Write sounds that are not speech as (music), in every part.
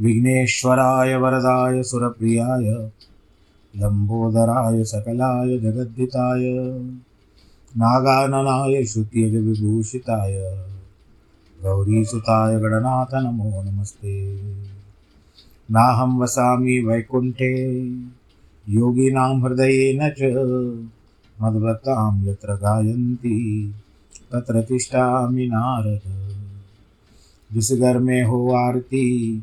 विघ्नेश्वराय वरदाय सुरप्रियाय लम्बोदराय सकलाय जगद्धिताय नागाननाय श्रुत्यजविभूषिताय गौरीसुताय गणनाथ नमो नमस्ते। नाहं वसामि वैकुण्ठे, योगिनां हृदयेन च मद्भक्तां यत्र गायन्ति, तत्र तिष्ठामि नारद। जिस घर में हो आरती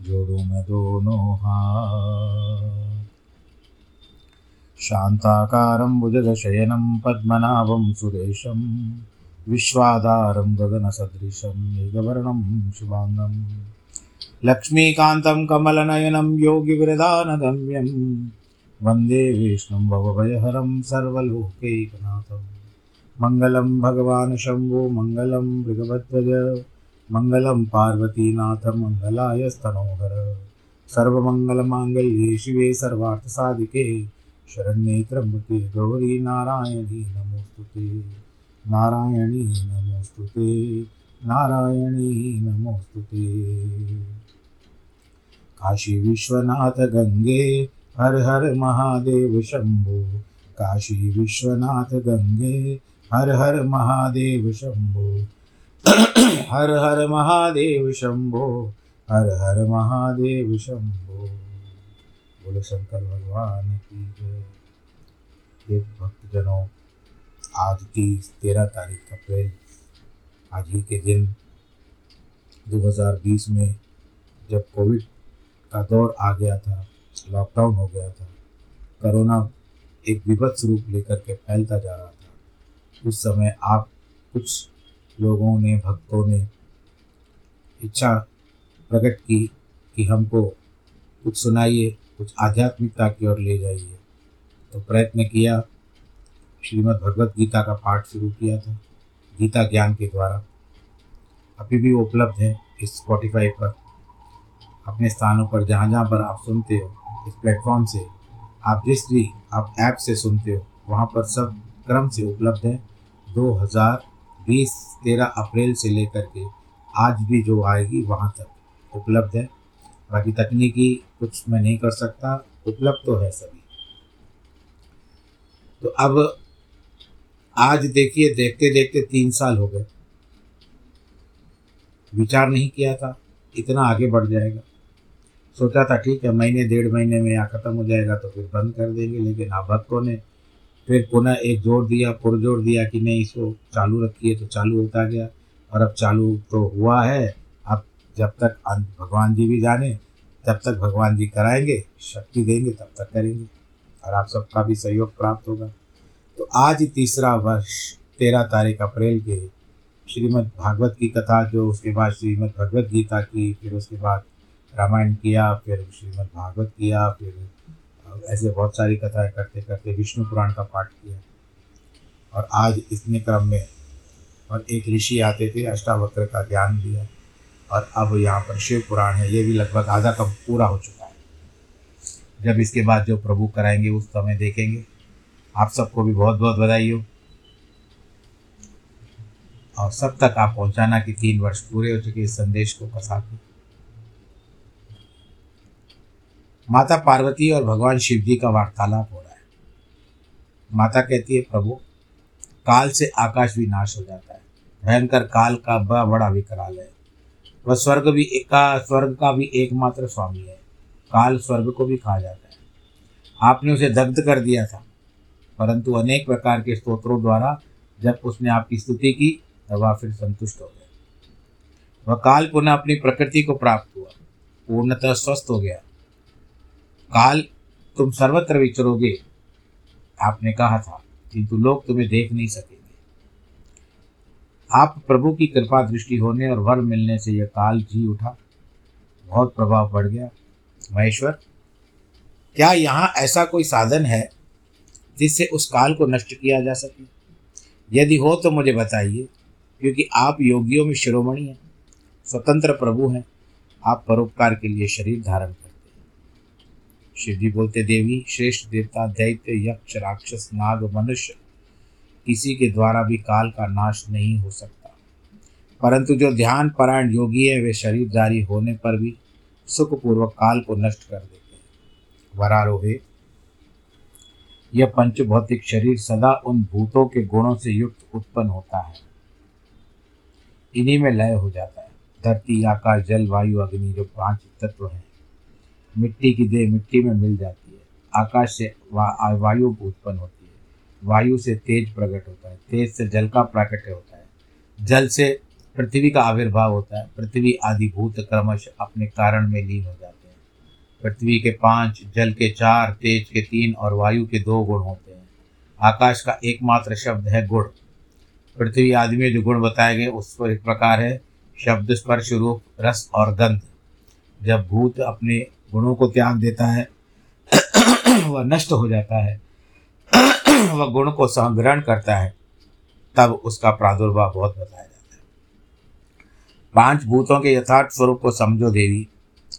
जोड़ू मैं दोनों हाथ शान्ताकारं भुजगशयनं पद्मनाभं सुरेशं, विश्वाधारं गगनसदृशं मेघवर्णं शुभाङ्गं लक्ष्मीकान्तं कमलनयनं योगिवृदानगम्यं वंदे विष्णुं भवभयहरं सर्वलोकैकनाथं मङ्गलं भगवान् शम्भो, मङ्गलं मृगवध्वज मङ्गलं पार्वतीनाथ मङ्गलाय स्तनोहर। सर्वमङ्गलमाङ्गल्ये शिवे सर्वार्थसाधिके। शरण्ये त्र्यम्बके गौरी नारायणी नमोऽस्तु नारायणी नमोऽस्तु नारायणी नमोऽस्तु काशी विश्वनाथ गङ्गे। हर हर महादेव शम्भो। काशी विश्वनाथ गङ्गे। हर हर महादेव शम्भो। हर हर महादेव शंभो, हर हर महादेव शंभो। बोले शंकर भगवान की जय। भक्तजनों, आज की तेरह तारीख अप्रैल आज ही के दिन 2020 में जब कोविड का दौर आ गया था, लॉकडाउन हो गया था, कोरोना एक विभत्स रूप लेकर के फैलता जा रहा था, उस समय आप कुछ लोगों ने, भक्तों ने इच्छा प्रकट की कि हमको कुछ सुनाइए, कुछ आध्यात्मिकता की ओर ले जाइए। तो प्रयत्न किया। श्रीमद् भगवत गीता का पाठ शुरू किया था, गीता ज्ञान के द्वारा। अभी भी उपलब्ध है इस स्पॉटिफाई पर। अपने स्थानों पर जहाँ जहाँ पर आप सुनते हो, इस प्लेटफॉर्म से आप जिस भी आप ऐप से सुनते हो, वहाँ पर सब क्रम से उपलब्ध है। दो हज़ार बीस तेरह अप्रैल से लेकर के आज भी जो आएगी, वहाँ तक उपलब्ध है। बाकी तकनीकी कुछ मैं नहीं कर सकता, उपलब्ध तो है सभी। तो अब आज देखिए, देखते देखते तीन साल हो गए। विचार नहीं किया था, इतना आगे बढ़ जाएगा। सोचा था, ठीक है, महीने, डेढ़ महीने में यहाँ ख़त्म हो जाएगा तो फिर बंद कर देंगे, लेकिन आप भक्तों ने फिर पुनः एक ज़ोर दिया, पुरजोर दिया कि नहीं, इसको चालू रखिए तो चालू होता गया। और अब चालू तो हुआ है। अब जब तक भगवान जी भी जाने, तब तक भगवान जी कराएँगे, शक्ति देंगे, तब तक करेंगे। और आप सबका भी सहयोग प्राप्त होगा। तो आज तीसरा वर्ष, तेरह तारीख अप्रैल के, श्रीमद् भागवत की कथा, जो उसके बाद श्रीमद् भगवत गीता की, फिर उसके बाद रामायण किया, फिर श्रीमद् भागवत किया, फिर ऐसे बहुत सारी कथाएँ करते करते विष्णु पुराण का पाठ किया। और आज इतने क्रम में और एक ऋषि आते थे, अष्टावक्र का ज्ञान दिया। और अब यहाँ पर शिव पुराण है, ये भी लगभग आधा कम पूरा हो चुका है। जब इसके बाद जो प्रभु कराएँगे, उस समय देखेंगे। आप सबको भी बहुत बहुत बधाई हो और सब तक आप पहुँचाना कि तीन वर्ष पूरे हो चुके इस संदेश को फंसा के माता पार्वती और भगवान शिव जी का वार्तालाप हो रहा है। माता कहती है, प्रभु, काल से आकाश भी नाश हो जाता है। भयंकर काल का बड़ा बड़ा विकराल है। वह स्वर्ग भी एक स्वर्ग का भी एकमात्र स्वामी है। काल स्वर्ग को भी खा जाता है। आपने उसे दग्ध कर दिया था। परंतु अनेक प्रकार के स्तोत्रों द्वारा जब उसने आपकी स्तुति की, तब वह फिर संतुष्ट हो गया वह काल पुनः अपनी प्रकृति को प्राप्त हुआ। पूर्णतः स्वस्थ हो गया। काल तुम सर्वत्र विचरोगे। आपने कहा था, किंतु लोग तुम्हें देख नहीं सकेंगे। आप प्रभु की कृपा दृष्टि होने और वर मिलने से यह काल जी उठा। बहुत प्रभाव पड़ गया। महेश्वर, क्या यहाँ ऐसा कोई साधन है जिससे उस काल को नष्ट किया जा सके? यदि हो तो मुझे बताइए, क्योंकि आप योगियों में शिरोमणि हैं, स्वतंत्र प्रभु हैं। आप परोपकार के लिए शरीर धारण करते हैं शिव जी बोलते, देवी, श्रेष्ठ देवता, दैत्य, यक्ष, राक्षस, नाग, मनुष्य, किसी के द्वारा भी काल का नाश नहीं हो सकता। परंतु जो ध्यान परायण योगी है, वे शरीरधारी होने पर भी सुखपूर्वक काल को नष्ट कर देते हैं। वरारोहे, यह पंच भौतिक शरीर सदा उन भूतों के गुणों से युक्त उत्पन्न होता है। इन्हीं में लय हो जाता है। धरती, आकाश, जल, वायु, अग्नि, जो पाँच तत्व हैं मिट्टी की देह मिट्टी में मिल जाती है। आकाश से वा, वायु उत्पन्न होती है। वायु से तेज प्रकट होता है। तेज से जल का प्राकट्य होता है। जल से पृथ्वी का आविर्भाव होता है। पृथ्वी आदि भूत क्रमश अपने कारण में लीन हो जाते हैं। पृथ्वी के पाँच जल के चार तेज के तीन और वायु के दो गुण होते हैं। आकाश का एकमात्र शब्द है गुण। पृथ्वी आदि में जो गुण बताए गए उस पर एक प्रकार है। शब्द स्पर्श रूप रस और गंध। जब भूत अपने गुणों को त्याग देता है, (clears throat) वह नष्ट हो जाता है, (clears throat) वह गुण को संग्रहण करता है, तब उसका प्रादुर्भाव बहुत बताया जाता है। पाँच भूतों के यथार्थ स्वरूप को समझो देवी,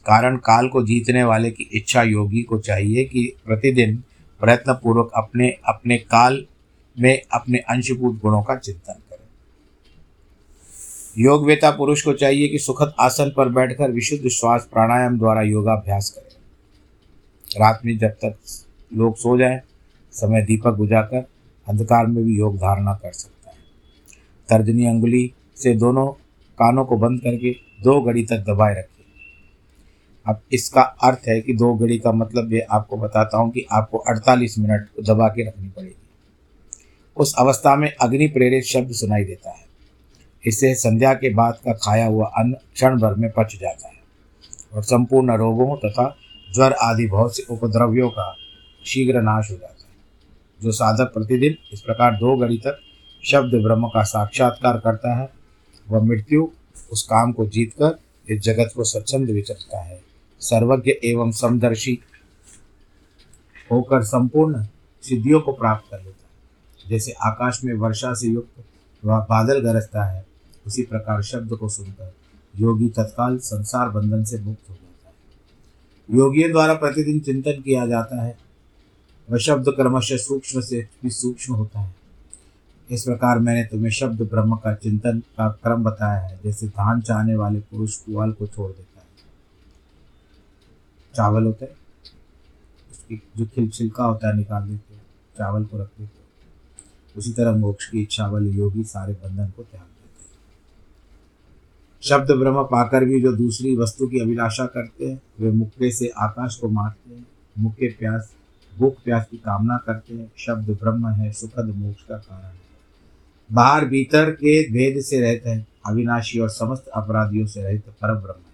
कारण काल को जीतने वाले की इच्छा योगी को चाहिए कि प्रतिदिन प्रयत्नपूर्वक अपने अपने काल में अपने अंशभूत गुणों का चिंतन करें। योगवेता पुरुष को चाहिए कि सुखद आसन पर बैठकर विशुद्ध श्वास प्राणायाम द्वारा योगाभ्यास करें। रात में जब तक लोग सो जाएँ, समय दीपक बुझाकर अंधकार में भी योग धारणा कर सकता है। तर्जनी अंगुली से दोनों कानों को बंद करके दो घड़ी तक दबाए रखें। अब इसका अर्थ है कि दो घड़ी का मतलब ये आपको बताता हूँ कि आपको 48 मिनट दबा के रखनी पड़ेगी। उस अवस्था में अग्नि प्रेरित शब्द सुनाई देता है। इससे संध्या के बाद का खाया हुआ अन्न क्षण भर में पच जाता है और संपूर्ण रोगों तथा ज्वर आदि बहुत से उपद्रव्यों का शीघ्र नाश हो जाता है। जो साधक प्रतिदिन इस प्रकार दो घड़ी तक शब्द ब्रह्म का साक्षात्कार करता है, वह मृत्यु उस काम को जीतकर इस जगत को स्वच्छंद विचरता है। सर्वज्ञ एवं समदर्शी होकर संपूर्ण सिद्धियों को प्राप्त कर लेता है। जैसे आकाश में वर्षा से युक्त वह बादल गरजता है उसी प्रकार शब्द को सुनकर योगी तत्काल संसार बंधन से मुक्त हो जाता है। योगियों द्वारा प्रतिदिन चिंतन किया जाता है वह शब्द क्रमशः सूक्ष्म से भी सूक्ष्म होता है। इस प्रकार मैंने तुम्हें शब्द ब्रह्म का चिंतन का क्रम बताया है, जैसे धान चाहने वाले पुरुष कुआल को छोड़ देता है। चावल होता है, उसकी जो खिल छिलका होता है निकाल देते हैं, चावल को रख देते हैं। उसी तरह मोक्ष की इच्छा वाले योगी सारे बंधन को त्याग शब्द ब्रह्म पाकर भी जो दूसरी वस्तु की अभिलाषा करते हैं, वे मुक्के से आकाश को मारते हैं, मुक्के प्यास, भूख प्यास की कामना करते हैं, शब्द ब्रह्म है, सुखद मोक्ष का कारण है। बाहर भीतर के भेद से रहते हैं, अविनाशी और समस्त अपराधियों से रहित परम ब्रह्म है।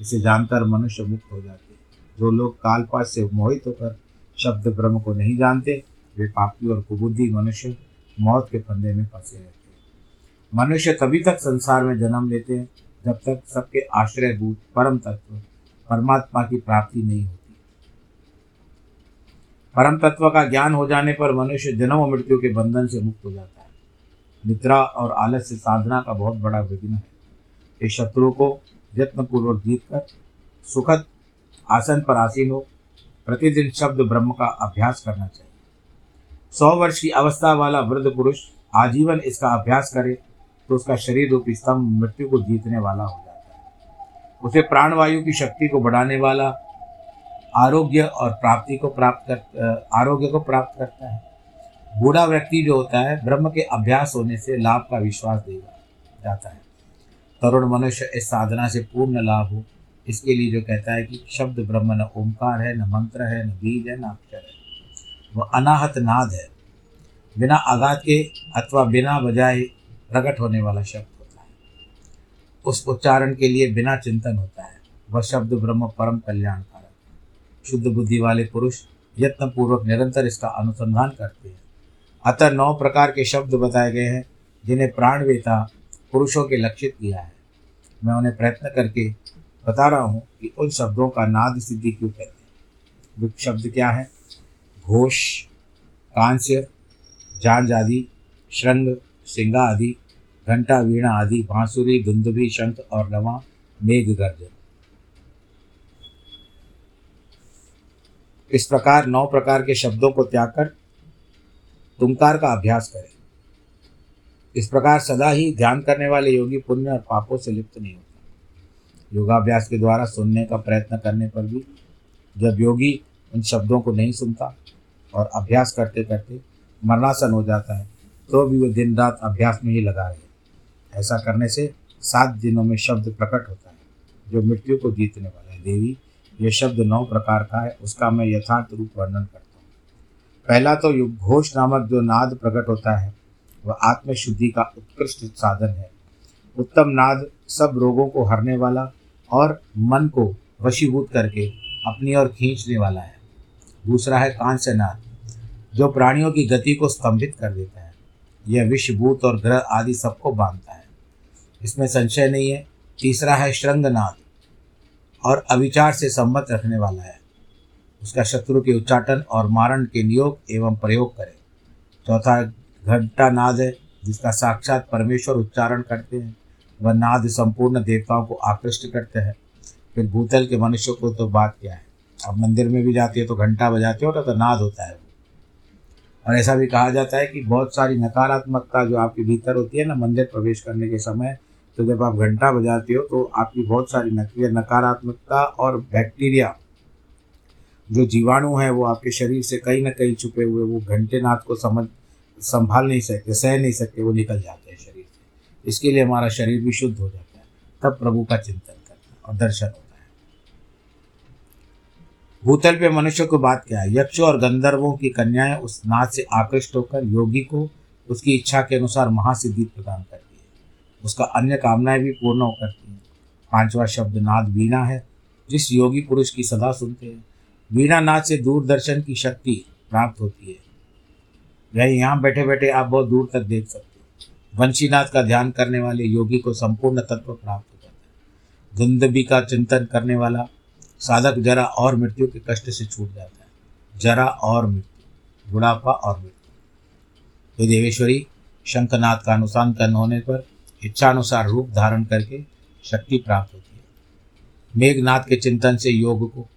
इसे जानकर मनुष्य मुक्त हो जाते हैं। जो लोग कालपात से मोहित होकर शब्द ब्रह्म को नहीं जानते, वे पापी और कुबुद्धि मनुष्य मौत के फंदे में फंसे रहते मनुष्य तभी तक संसार में जन्म लेते हैं, जब तक सबके आश्रयभूत परम तत्व, परमात्मा की प्राप्ति नहीं होती। परम तत्व का ज्ञान हो जाने पर मनुष्य जन्म और मृत्यु के बंधन से मुक्त हो जाता है। निद्रा और आलस्य साधना का बहुत बड़ा विघ्न है। इस शत्रु को यत्नपूर्वक जीत कर, सुखद आसन पर आसीन हो, प्रतिदिन शब्द ब्रह्म का अभ्यास करना चाहिए। सौ वर्ष की अवस्था वाला वृद्ध पुरुष आजीवन इसका अभ्यास करे तो उसका शरीर रूपी स्तंभ मृत्यु को जीतने वाला हो जाता है। उसे प्राणवायु की शक्ति को बढ़ाने वाला आरोग्य और प्राप्ति को प्राप्त कर आरोग्य को प्राप्त करता है। बूढ़ा व्यक्ति जो होता है, ब्रह्म के अभ्यास होने से लाभ का विश्वास देगा जाता है। तरुण मनुष्य इस साधना से पूर्ण लाभ हो। इसके लिए जो कहता है कि शब्द ब्रह्म न ओंकार है, न मंत्र है, न बीज है, न अक्षर है। वह अनाहत नाद है। बिना आघात के अथवा बिना बजाय प्रकट होने वाला शब्द होता है। उस उच्चारण के लिए बिना चिंतन होता है। वह शब्द ब्रह्म परम कल्याणकारक शुद्ध बुद्धि वाले पुरुष यत्नपूर्वक निरंतर इसका अनुसंधान करते हैं। अतः नौ प्रकार के शब्द बताए गए हैं, जिन्हें प्राणवेता पुरुषों के लक्षित किया है। मैं उन्हें प्रयत्न करके बता रहा हूँ कि उन शब्दों का नाद सिद्धि क्यों कहते हैं? शब्द क्या है? घोष, कांस्य जांज आदि श्रृंग सिंगा आदि घंटा वीणा आदि, बांसुरी धुंदुभी शंख और नवा मेघ गर्जन इस प्रकार नौ प्रकार के शब्दों को त्याग कर तुमकार का अभ्यास करें। इस प्रकार सदा ही ध्यान करने वाले योगी पुण्य और पापों से लिप्त नहीं होता। योगाभ्यास के द्वारा सुनने का प्रयत्न करने पर भी जब योगी उन शब्दों को नहीं सुनता और अभ्यास करते करते मरणासन हो जाता है तो भी वो दिन रात अभ्यास में ही लगा रहे ऐसा करने से सात दिनों में शब्द प्रकट होता है, जो मृत्यु को जीतने वाला है। देवी यह शब्द नौ प्रकार का है, उसका मैं यथार्थ रूप वर्णन करता हूँ। पहला तो युग घोष नामक जो नाद प्रकट होता है, वह आत्मशुद्धि का उत्कृष्ट साधन है। उत्तम नाद सब रोगों को हरने वाला और मन को वशीभूत करके अपनी ओर खींचने वाला है। दूसरा है कांस्य नाद, जो प्राणियों की गति को स्तंभित कर देता है। यह विषभूत और ग्रह आदि सबको बांधता है। इसमें संशय नहीं है, तीसरा है श्रृंगनाद, और अविचार से सम्मत रखने वाला है। उसका शत्रु के उच्चाटन और मारण के नियोग एवं प्रयोग करे। चौथा घंटा नाद है, जिसका साक्षात परमेश्वर उच्चारण करते हैं। वह नाद संपूर्ण देवताओं को आकृष्ट करते हैं। फिर भूतल के मनुष्य को तो बात क्या है? अब मंदिर में भी जाती है तो घंटा बजाते हो तो नाद होता है। और ऐसा भी कहा जाता है कि बहुत सारी नकारात्मकता जो आपके भीतर होती है ना, मंदिर प्रवेश करने के समय तो जब आप घंटा बजाते हो तो आपकी बहुत सारी नकारात्मकता और बैक्टीरिया जो जीवाणु है, वो आपके शरीर से कहीं ना कहीं छुपे हुए, वो घंटे नाथ को समझ, संभाल नहीं सकते, सह नहीं सकते, वो निकल जाते हैं शरीर से। इसके लिए हमारा शरीर भी शुद्ध हो जाता है। तब प्रभु का चिंतन करना और दर्शन होता भूतल पे मनुष्य को बात क्या है? यक्ष और गंधर्वों की कन्याएँ उस नाच से आकृष्ट होकर योगी को उसकी इच्छा के अनुसार महासिद्धि प्रदान करती है। उसका अन्य कामनाएँ भी पूर्ण हो करती हैं। पांचवा शब्द, नाद वीणा है। जिस योगी पुरुष की सदा सुनते हैं, वीणा नाद से दूरदर्शन की शक्ति प्राप्त होती है। यही यहाँ बैठे बैठे आप बहुत दूर तक देख सकते हो। वंशीनाथ का ध्यान करने वाले योगी को संपूर्ण तत्व प्राप्त हो जाता है। धुंदबी का चिंतन करने वाला साधक जरा और मृत्यु के कष्ट से छूट जाता है। जरा और मृत्यु, बुढ़ापा और मृत्यु। ये देवेश्वरी शंखनाथ का अनुसंधान होने पर इच्छानुसार रूप धारण करके शक्ति प्राप्त होती है। मेघनाथ के चिंतन से योग को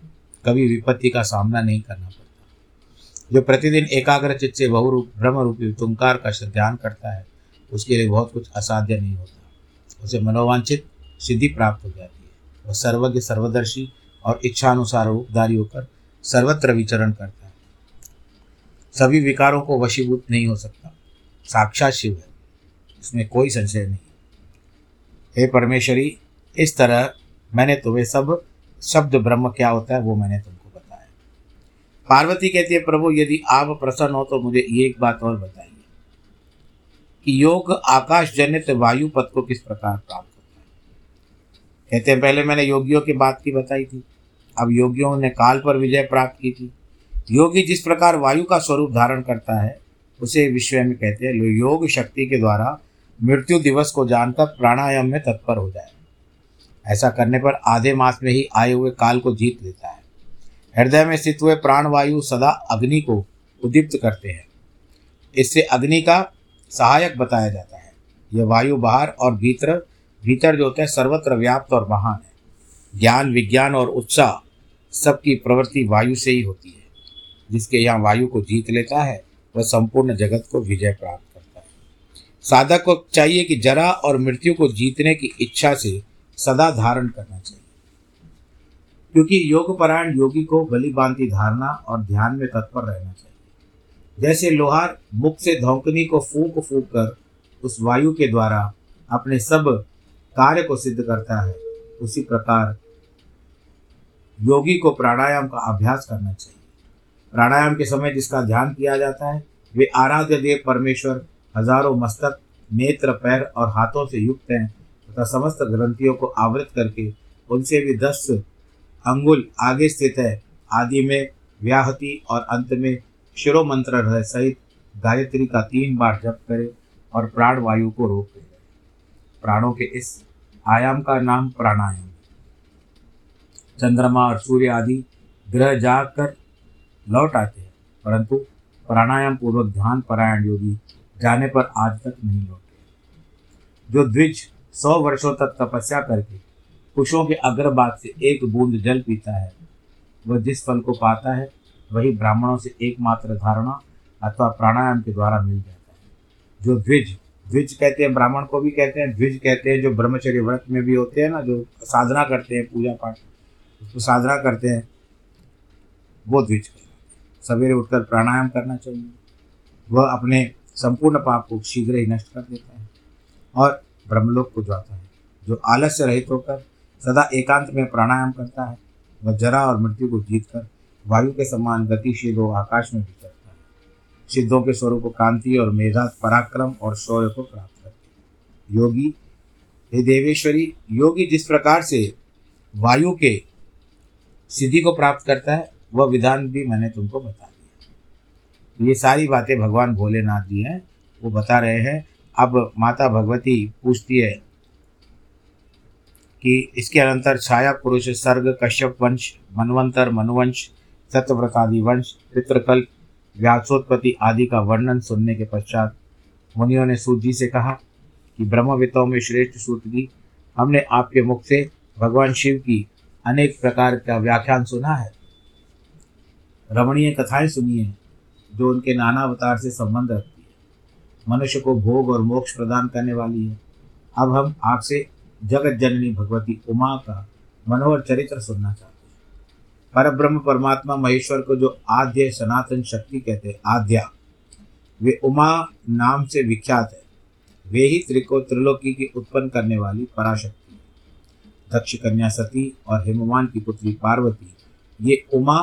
कभी विपत्ति का सामना नहीं करना पड़ता। जो प्रतिदिन एकाग्र चित्त से बहुरूप ब्रह्म रूपी तुमकार का ध्यान करता है, उसके लिए बहुत कुछ असाध्य नहीं होता। उसे मनोवांछित सिद्धि प्राप्त हो जाती है। वह सर्वज्ञ, सर्वदर्शी और इच्छानुसार रूपधारी होकर सर्वत्र विचरण करता है। सभी विकारों को वशीभूत नहीं हो सकता। साक्षात शिव है। इसमें कोई संशय नहीं। हे परमेश्वरी, इस तरह मैंने तुम्हें सब शब्द ब्रह्म क्या होता है वो मैंने तुमको बताया। पार्वती कहती है, प्रभु, यदि आप प्रसन्न हो तो मुझे ये एक बात और बताइए कि योग आकाश जनित वायु पद को किस प्रकार प्राप्त होता है? कहते हैं, पहले मैंने योगियों की बात की, बताई थी। अब योगियों ने काल पर विजय प्राप्त की थी। योगी जिस प्रकार वायु का स्वरूप धारण करता है, उसे विश्व में कहते हैं योग शक्ति के द्वारा मृत्यु दिवस को जानकर प्राणायाम में तत्पर हो जाए। ऐसा करने पर आधे मास में ही आए हुए काल को जीत लेता है। हृदय में स्थित हुए प्राणवायु सदा अग्नि को उदीप्त करते हैं। इससे अग्नि का सहायक बताया जाता है। यह वायु बाहर और भीतर भीतर जो होता है, सर्वत्र व्याप्त और महान है। ज्ञान, विज्ञान और उत्साह सबकी प्रवृत्ति वायु से ही होती है। जिसके यहाँ वायु को जीत लेता है, वह संपूर्ण जगत को विजय प्राप्त करता है। साधक को चाहिए कि जरा और मृत्यु को जीतने की इच्छा से सदा धारण करना चाहिए। क्योंकि योग परायण योगी को बलि बांधती धारणा और ध्यान में तत्पर रहना चाहिए। जैसे लोहार मुख से धौकनी को फूक फूक कर उस वायु के द्वारा अपने सब कार्य को सिद्ध करता है, उसी प्रकार योगी को प्राणायाम का अभ्यास करना चाहिए। प्राणायाम के समय जिसका ध्यान किया जाता है, वे आराध्य देव परमेश्वर, हज़ारों मस्तक, नेत्र, पैर और हाथों से युक्त हैं तथा समस्त ग्रंथियों को आवृत करके उनसे भी दस अंगुल आगे स्थित है। आदि में व्याहति और अंत में शिरो मंत्र रह सहित गायत्री का तीन बार जप करें और प्राण वायु को रोक। प्राणों के इस आयाम का नाम प्राणायाम। चंद्रमा और सूर्य आदि ग्रह जाग कर लौट आते हैं, परंतु प्राणायाम पूर्वक ध्यान परायण योगी जाने पर आज तक नहीं लौटे। जो द्विज सौ वर्षों तक तपस्या करके कुशों के अग्रभाग से एक बूंद जल पीता है, वह जिस फल को पाता है, वही ब्राह्मणों से एकमात्र धारणा अथवा प्राणायाम के द्वारा मिल जाता है। जो द्विज द्विज कहते हैं, ब्राह्मण को भी कहते हैं, द्विज कहते हैं, जो ब्रह्मचर्य व्रत में भी होते हैं ना, जो साधना करते हैं, पूजा पाठ उसको साधना करते हैं। वो द्विज सवेरे उठकर प्राणायाम करना चाहिए। वह अपने संपूर्ण पाप को शीघ्र ही नष्ट कर देता है और ब्रह्मलोक को जाता है, जो आलस्य रहित होकर सदा एकांत में प्राणायाम करता है। वह जरा और मृत्यु को जीत कर वायु के समान गतिशील हो आकाश में विचरता है। सिद्धों के स्वरूप कांति और मेधा पराक्रम और शौर्य को प्राप्त करते योगी, हे देवेश्वरी, योगी जिस प्रकार से वायु के सिद्धि को प्राप्त करता है, वह विधान भी मैंने तुमको बता दिया। ये सारी बातें भगवान भोलेनाथ जी हैं, वो बता रहे हैं। अब माता भगवती पूछती है कि इसके अनंतर छाया पुरुष, सर्ग, कश्यप वंश, मनवंतर, मनुवंश, सत्यव्रतादि वंश, पितृकल्प, व्यासोत्पत्ति आदि का वर्णन सुनने के पश्चात मुनियों ने सूत जी से कहा कि ब्रह्मविताओं में श्रेष्ठ सूत जी, हमने आपके मुख से भगवान शिव की अनेक प्रकार का व्याख्यान सुना है। रमणीय कथाएँ सुनी है, जो उनके नाना अवतार से संबंध रखती है। मनुष्य को भोग और मोक्ष प्रदान करने वाली है। अब हम आपसे जगत जननी भगवती उमा का मनोहर चरित्र सुनना चाहते हैं। पर ब्रह्म परमात्मा महेश्वर को जो आद्य सनातन शक्ति कहते हैं, आद्या, वे उमा नाम से विख्यात है। वे ही त्रिको त्रिलोकी की उत्पन्न करने वाली पराशक्ति दक्ष कन्या सती और हिमवान की पुत्री पार्वती, ये उमा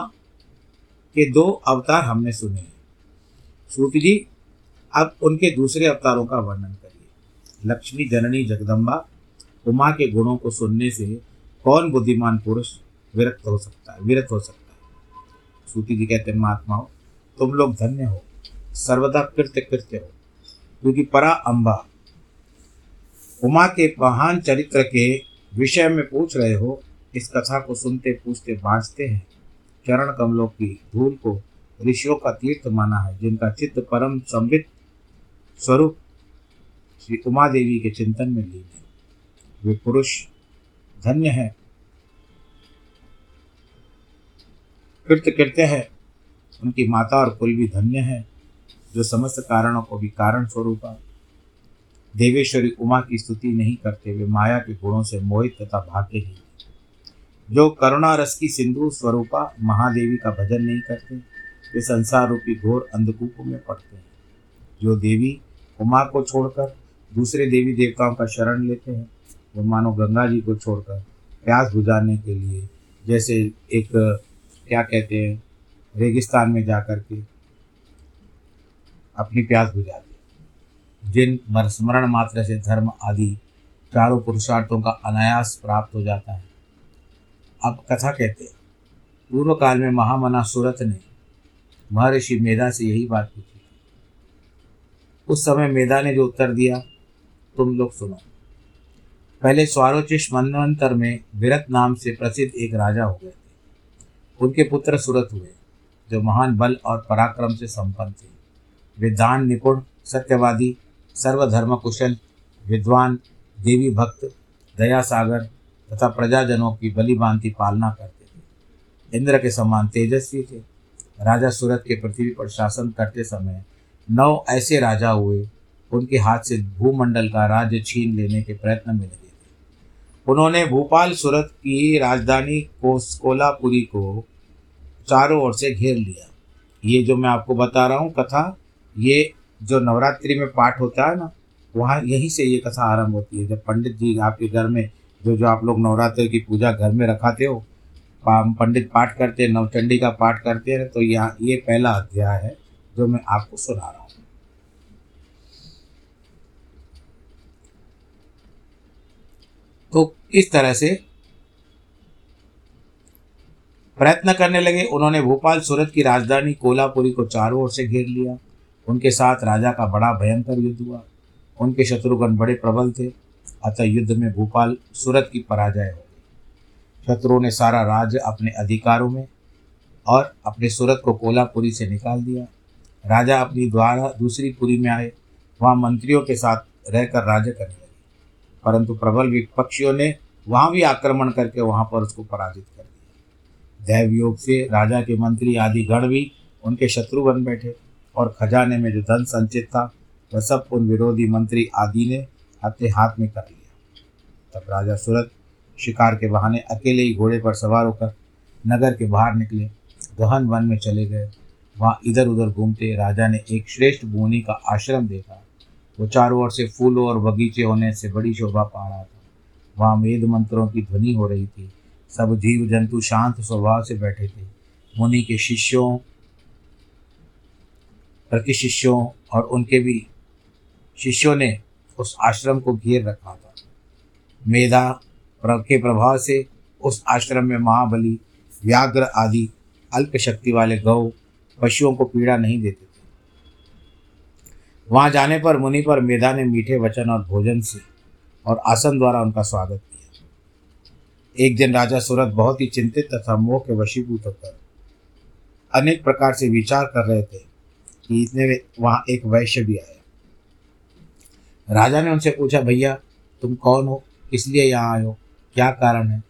के दो अवतार हमने सुने हैं। सूत जी, अब उनके दूसरे अवतारों का वर्णन करिए। लक्ष्मी, जननी, जगदम्बा, उमा के गुणों को सुनने से कौन बुद्धिमान पुरुष विरक्त हो सकता है, विरत हो सकता है? सूती जी कहते हैं, महात्माओं, तुम लोग धन्य हो, सर्वदा कृत्य कृत्य हो, क्योंकि परा अम्बा, उमा के महान चरित्र के विषय में पूछ रहे हो, इस कथा को सुनते, पूछते बाँचते हैं। चरण कमलों की धूल को ऋषियों का तीर्थ माना है, जिनका चित्त परम संबित स्वरूप श्री उमा देवी के चिंतन में लीन है। वे पुरुष धन्य है। कृत्य कृत्य है। उनकी माता और कुल भी धन्य है, जो समस्त कारणों को भी कारण स्वरूपा देवेश्वरी उमा की स्तुति नहीं करते वे माया के गुणों से मोहित तथा भाग्य ही। जो करुणा रस की सिंधु स्वरूपा महादेवी का भजन नहीं करते, वे संसार रूपी घोर अंधकूप में पड़ते हैं। जो देवी उमा को छोड़कर दूसरे देवी देवताओं का शरण लेते हैं, वो मानो गंगा जी को छोड़कर प्यास बुझाने के लिए, जैसे एक, क्या कहते हैं, रेगिस्तान में जा कर के अपनी प्यास बुझाते जिन स्मरण मात्र से धर्म आदि चारों पुरुषार्थों का अनायास प्राप्त हो जाता है। अब कथा कहते हैं। पूर्व काल में महामना सूरत ने महर्षि मेधा से यही बात पूछी उस समय मेधा ने जो उत्तर दिया, तुम लोग सुनो। पहले स्वारोचिष मनवंतर में विरत नाम से प्रसिद्ध एक राजा हो गए थे। उनके पुत्र सूरत हुए, जो महान बल और पराक्रम से संपन्न थे। वे दान निपुण, सत्यवादी सर्वधर्म कुशल विद्वान, देवी भक्त दया सागर तथा प्रजाजनों की बलि बांति पालना करते थे। इंद्र के समान तेजस्वी थे। राजा सूरत के पृथ्वी पर शासन करते समय नौ ऐसे राजा हुए, उनके हाथ से भूमंडल का राज्य छीन लेने के प्रयत्न में लगे थे। उन्होंने भोपाल सूरत की राजधानी को कोलापुरी को चारों ओर से घेर लिया। ये जो मैं आपको बता रहा हूँ कथा, ये जो नवरात्रि में पाठ होता है ना, वहाँ यहीं से ये कथा आरंभ होती है। जब पंडित जी आपके घर में, जो जो आप लोग नवरात्र की पूजा घर में रखाते हो पंडित पाठ करते हैं, नवचंडी का पाठ करते हैं तो यहाँ ये पहला अध्याय है, जो मैं आपको सुना रहा हूँ। तो इस तरह से प्रयत्न करने लगे। उन्होंने भोपाल, सूरत की राजधानी कोलापुरी को चारों ओर से घेर लिया। उनके साथ राजा का बड़ा भयंकर युद्ध हुआ। उनके शत्रुघ्न बड़े प्रबल थे। अतः युद्ध में भोपाल सूरत की पराजय हो गई। शत्रुओं ने सारा राज्य अपने अधिकारों में और अपने सूरत को कोलापुरी से निकाल दिया। राजा अपनी द्वारा दूसरी पुरी में आए। वहाँ मंत्रियों के साथ रहकर राज्य करने लगे। परंतु प्रबल विपक्षियों ने वहाँ भी आक्रमण करके वहाँ पर उसको पराजित कर दिया। दैवयोग से राजा के मंत्री आदि गण भी उनके शत्रु बन बैठे। और खजाने में जो धन संचित था, वह सब उन विरोधी मंत्री आदि ने अपने हाथ में कर लिया। तब राजा सूरत शिकार के बहाने अकेले ही घोड़े पर सवार होकर नगर के बाहर निकले, गहन वन में चले गए। वहाँ इधर उधर घूमते राजा ने एक श्रेष्ठ बोनी का आश्रम देखा। वो चारों ओर से फूलों और बगीचे होने से बड़ी शोभा पा रहा था। वहाँ वेद मंत्रों की ध्वनि हो रही थी। सब जीव जंतु शांत स्वभाव से बैठे थे। मुनि के शिष्यों प्रति शिष्यों और उनके भी शिष्यों ने उस आश्रम को घेर रखा था। मेधा के प्रभाव से उस आश्रम में महाबली, व्याघ्र आदि अल्प शक्ति वाले गौ पशुओं को पीड़ा नहीं देते थे। वहाँ जाने पर मुनि पर मेधा ने मीठे वचन और भोजन से और आसन द्वारा उनका स्वागत किया। एक दिन राजा सूरत बहुत ही चिंतित तथा मोह के वशीभूत होकर अनेक प्रकार से विचार कर रहे थे कि इतने वहाँ एक वैश्य भी आया। राजा ने उनसे पूछा, भैया, तुम कौन हो? किस लिए यहाँ आए हो? क्या कारण है?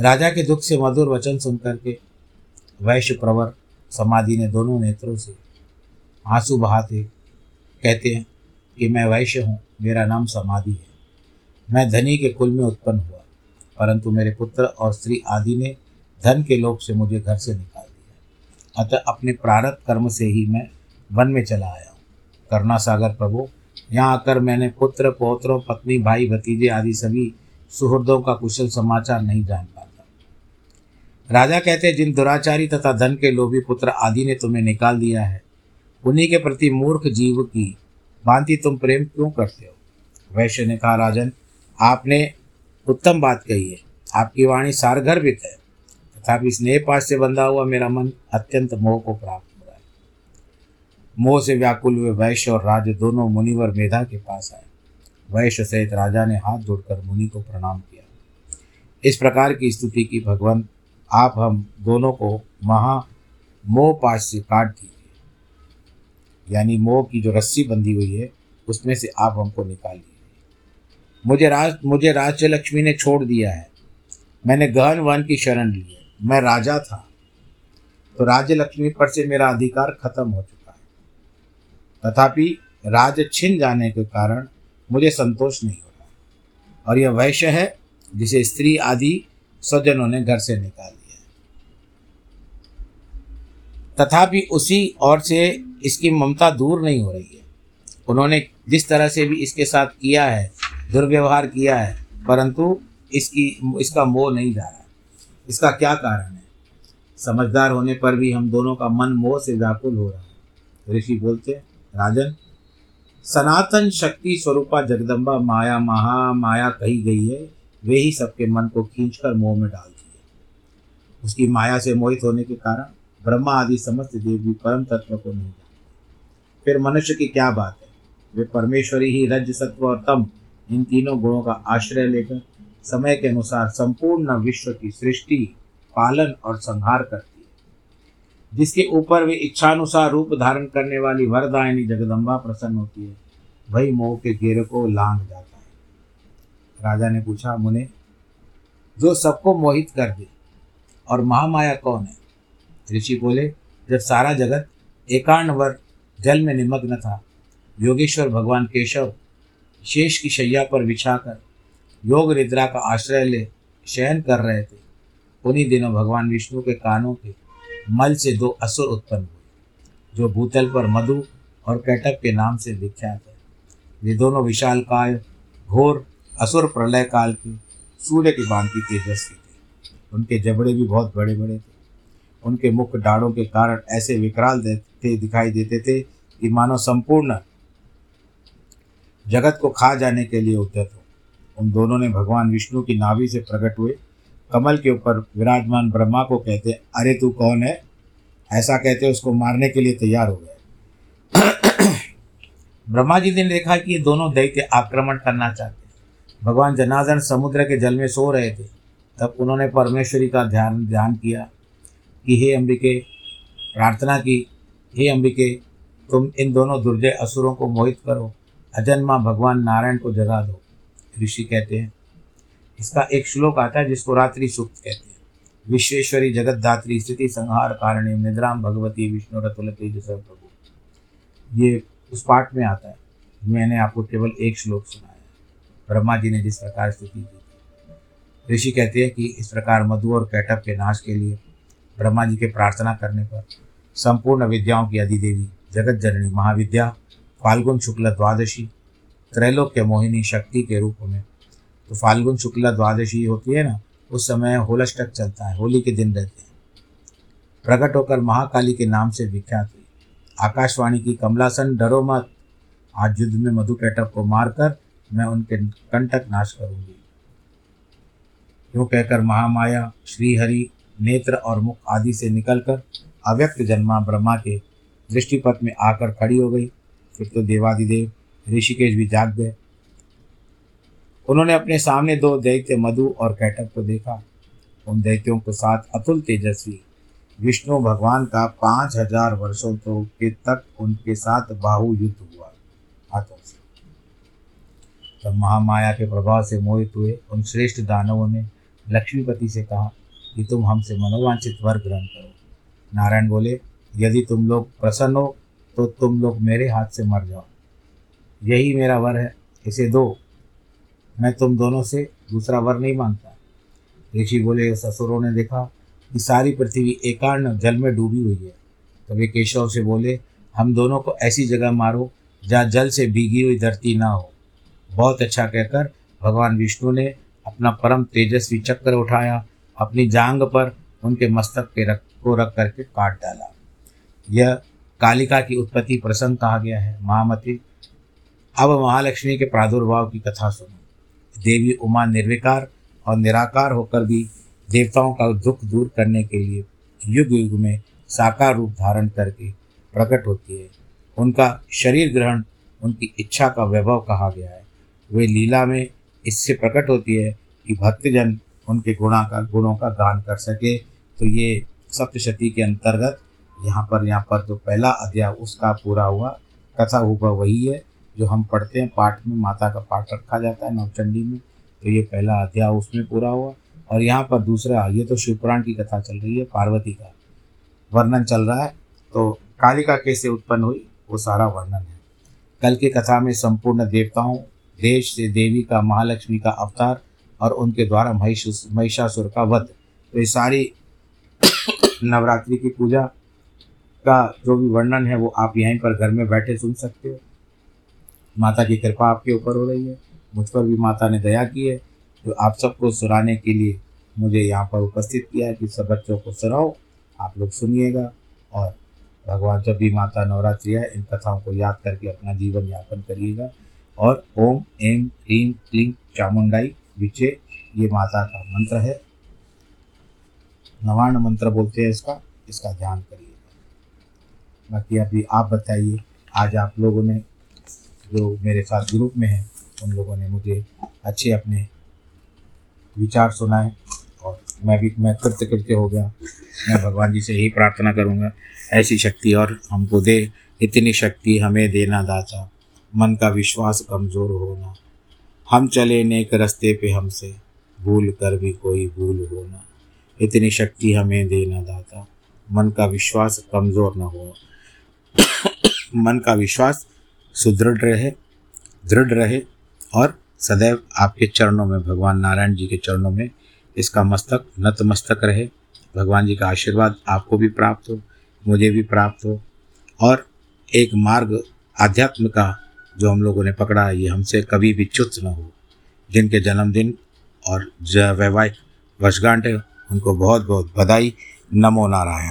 राजा के दुख से मधुर वचन सुनकर के वैश्य प्रवर समाधि ने दोनों नेत्रों से आँसू बहाते कहते हैं कि मैं वैश्य हूँ, मेरा नाम समाधि है। मैं धनी के कुल में उत्पन्न हुआ, परंतु मेरे पुत्र और स्त्री आदि ने धन के लोभ से मुझे घर से निकाल। अतः अपने प्रारब्ध कर्म से ही मैं वन में चला आया हूँ। करुणा सागर प्रभु, यहाँ आकर मैंने पुत्र, पौत्रों, पत्नी, भाई, भतीजे आदि सभी सुहृदों का कुशल समाचार नहीं जान पाता। राजा कहते जिन दुराचारी तथा धन के लोभी पुत्र आदि ने तुम्हें निकाल दिया है, उन्हीं के प्रति मूर्ख जीव की भांति तुम प्रेम क्यों करते हो? वैश्य ने कहा, राजन, आपने उत्तम बात कही है। आपकी वाणी सारगर्भित है। तथापि स्नेह पास से बंधा हुआ मेरा मन अत्यंत मोह को प्राप्त हो रहा है। मोह से व्याकुल हुए वैश्य और राज दोनों मुनिवर मेधा के पास आए। वैश्य सहित राजा ने हाथ जोड़कर मुनि को प्रणाम किया। इस प्रकार की स्तुति की भगवान, आप हम दोनों को महा मोह पास से काट दीजिए। यानी मोह की जो रस्सी बंधी हुई है, उसमें से आप हमको निकाल लीजिए मुझे राज, मुझे राज्य लक्ष्मी ने छोड़ दिया है। मैंने गहन वन की शरण ली है। मैं राजा था तो राज्य लक्ष्मी पर से मेरा अधिकार खत्म हो चुका है। तथापि राज छिन जाने के कारण मुझे संतोष नहीं हो रहा और यह वैश्य है जिसे स्त्री आदि स्वजनों ने घर से निकाल दिया तथापि उसी ओर से इसकी ममता दूर नहीं हो रही है। उन्होंने जिस तरह से भी इसके साथ किया है, दुर्व्यवहार किया है, परंतु इसकी, इसका मोह नहीं जा रहा। इसका क्या कारण है? समझदार होने पर भी हम दोनों का मन मोह से व्याकुल हो रहा है। ऋषि बोलते, राजन, सनातन शक्ति स्वरूपा जगदम्बा माया महा माया कही गई है, वे ही सबके मन को खींचकर मोह में डालती है। उसकी माया से मोहित होने के कारण ब्रह्मा आदि समस्त देव भी परम तत्व को नहीं जानते। फिर मनुष्य की क्या बात है? वे परमेश्वरी ही रज, सत्व और तम इन तीनों गुणों का आश्रय लेकर समय के अनुसार संपूर्ण विश्व की सृष्टि, पालन और संहार करती है। जिसके ऊपर वे इच्छानुसार रूप धारण करने वाली वरदायनी जगदम्बा प्रसन्न होती है। वही मोह के घेरे को लांग जाता है। राजा ने पूछा, मुने, जो सबको मोहित कर दे, और महामाया कौन है? ऋषि बोले, जब सारा जगत एकांवर जल में निमग्न था, योगेश्वर भगवान केशव शेष की शैया पर बिछाकर योग निद्रा का आश्रय ले शयन कर रहे थे। उन्हीं दिनों भगवान विष्णु के कानों के मल से दो असुर उत्पन्न हुए, जो भूतल पर मधु और कैटक के नाम से विख्यात है। ये दोनों विशाल काय घोर असुर प्रलय काल के, सूर्य की भांति तेजस्वी थे। उनके जबड़े भी बहुत बड़े बड़े थे। उनके मुख डाढ़ों के कारण ऐसे विकराल देते दिखाई देते थे कि मानो संपूर्ण जगत को खा जाने के लिए उद्यत हो। उन दोनों ने भगवान विष्णु की नाभि से प्रकट हुए। कमल के ऊपर विराजमान ब्रह्मा को कहते अरे तू कौन है? ऐसा कहते उसको मारने के लिए तैयार हो गए। ब्रह्मा जी ने देखा कि ये दोनों दैत्य आक्रमण करना चाहते भगवान जनार्दन समुद्र के जल में सो रहे थे। तब उन्होंने परमेश्वरी का ध्यान ध्यान किया कि हे अंबिके, प्रार्थना की, हे अंबिके, तुम इन दोनों दुर्जय असुरों को मोहित करो। अजन्मा भगवान नारायण को जगा दो। ऋषि कहते हैं। इसका एक श्लोक आता है जिसको रात्रि सूक्त कहते हैं। विश्वेश्वरी जगत दात्री स्थिति संहार कारणी निद्राम भगवती विष्णु रतुल तेज प्रभु। ये उस पाठ में आता है। मैंने आपको केवल एक श्लोक सुनाया ब्रह्मा जी ने जिस प्रकार स्थिति की ऋषि कहते हैं कि इस प्रकार मधु और कैटअप के नाश के लिए ब्रह्मा जी के प्रार्थना करने पर संपूर्ण विद्याओं की अधिदेवी जगत जननी महाविद्या, फाल्गुन शुक्ल द्वादशी त्रैलोक्य मोहिनी शक्ति के रूप में। तो फाल्गुन शुक्ला द्वादशी होती है ना, उस समय होलष्टक चलता है, होली के दिन रहते हैं। प्रकट होकर महाकाली के नाम से विख्यात हुई। आकाशवाणी की कमलासन डरो मत। आज युद्ध में मधु कैटअप को मारकर मैं उनके कंटक नाश करूँगी। यूँ कहकर महामाया, श्रीहरि, नेत्र और मुख आदि से निकलकर अव्यक्त जन्मा ब्रह्मा के दृष्टिपथ में आकर खड़ी हो गई। फिर तो देवादिदेव ऋषिकेश भी जाग गए। उन्होंने अपने सामने दो दैत्य मधु और कैटक को देखा। उन दैत्यों के साथ अतुल तेजस्वी, विष्णु भगवान का पाँच हज़ार वर्षों तो के तक उनके साथ बाहु युद्ध हुआ। हाथों से। तब महामाया के प्रभाव से मोहित हुए उन श्रेष्ठ दानवों ने लक्ष्मीपति से कहा कि तुम हमसे मनोवांछित वर ग्रहण करो। नारायण बोले, यदि तुम लोग प्रसन्न हो तो तुम लोग मेरे हाथ से मर जाओ। यही मेरा वर है। इसे दो। मैं तुम दोनों से दूसरा वर नहीं माँगता। ऋषि बोले, ससुरों ने देखा कि सारी पृथ्वी एकार्ण जल में डूबी हुई है। तो वे केशव से बोले, हम दोनों को ऐसी जगह मारो जहाँ जल से भीगी हुई धरती ना हो। बहुत अच्छा कहकर भगवान विष्णु ने अपना परम तेजस्वी चक्र उठाया, अपनी जांग पर उनके मस्तक के रख, को रख करके काट डाला। यह कालिका की उत्पत्ति प्रसंग कहा गया है। महामती अब महालक्ष्मी के प्रादुर्भाव की कथा सुनो। देवी उमा निर्विकार और निराकार होकर भी देवताओं का दुख दूर करने के लिए युग युग में साकार रूप धारण करके प्रकट होती है। उनका शरीर ग्रहण उनकी इच्छा का वैभव कहा गया है। वे लीला में इससे प्रकट होती है कि भक्तजन उनके गुणा का, गुणों का गान कर सके। तो ये सप्तशती के अंतर्गत यहाँ पर यहाँ पर जो तो पहला अध्याय उसका पूरा हुआ। कथा हुआ वही है। जो हम पढ़ते हैं, पाठ में माता का पाठ रखा जाता है नवचंडी में तो ये पहला अध्याय उसमें पूरा हुआ। और यहाँ पर दूसरा, ये तो शिवपुराण की कथा चल रही है, पार्वती का वर्णन चल रहा है तो कालिका कैसे उत्पन्न हुई, वो सारा वर्णन है। कल की कथा में संपूर्ण देवताओं, देश से देवी का, महालक्ष्मी का अवतार और उनके द्वारा महिष, महिषासुर का वध तो ये सारी नवरात्रि की पूजा का जो भी वर्णन है, वो आप यहीं पर घर में बैठे सुन सकते हो। माता की कृपा आपके ऊपर हो रही है। मुझ पर भी माता ने दया की है जो आप सबको सुनाने के लिए मुझे यहाँ पर उपस्थित किया है कि सब बच्चों को सुनाओ, आप लोग सुनिएगा और भगवान जब भी माता नवरात्रि है इन कथाओं को याद करके अपना जीवन यापन करिएगा। और ओम एम ह्रीम क्लीम चामुंडाई विचे, ये माता का मंत्र है। नवाण मंत्र बोलते हैं इसका इसका ध्यान करिएगा। बाकी अभी आप बताइए, आज आप लोगों ने जो मेरे साथ ग्रुप में हैं, उन लोगों ने मुझे अच्छे अपने विचार सुनाए और मैं भी, मैं कृत्य कृत्य हो गया। मैं भगवान जी से यही प्रार्थना करूँगा, ऐसी शक्ति और हमको दे, इतनी शक्ति हमें देना दाता। मन का विश्वास कमज़ोर होना, हम चले नेक रस्ते पे हमसे, भूल कर भी कोई भूल होना। इतनी शक्ति हमें देना दाता। मन का विश्वास कमज़ोर न हो। (coughs) मन का विश्वास सुदृढ़ रहे, दृढ़ रहे और सदैव आपके चरणों में, भगवान नारायण जी के चरणों में इसका मस्तक, नतमस्तक रहे। भगवान जी का आशीर्वाद आपको भी प्राप्त हो, मुझे भी प्राप्त हो और एक मार्ग आध्यात्म का जो हम लोगों ने पकड़ा है, ये हमसे कभी भी च्युत न हो। जिनके जन्मदिन और वैवाहिक वर्षगांठ उनको बहुत बहुत बधाई। नमो नारायण।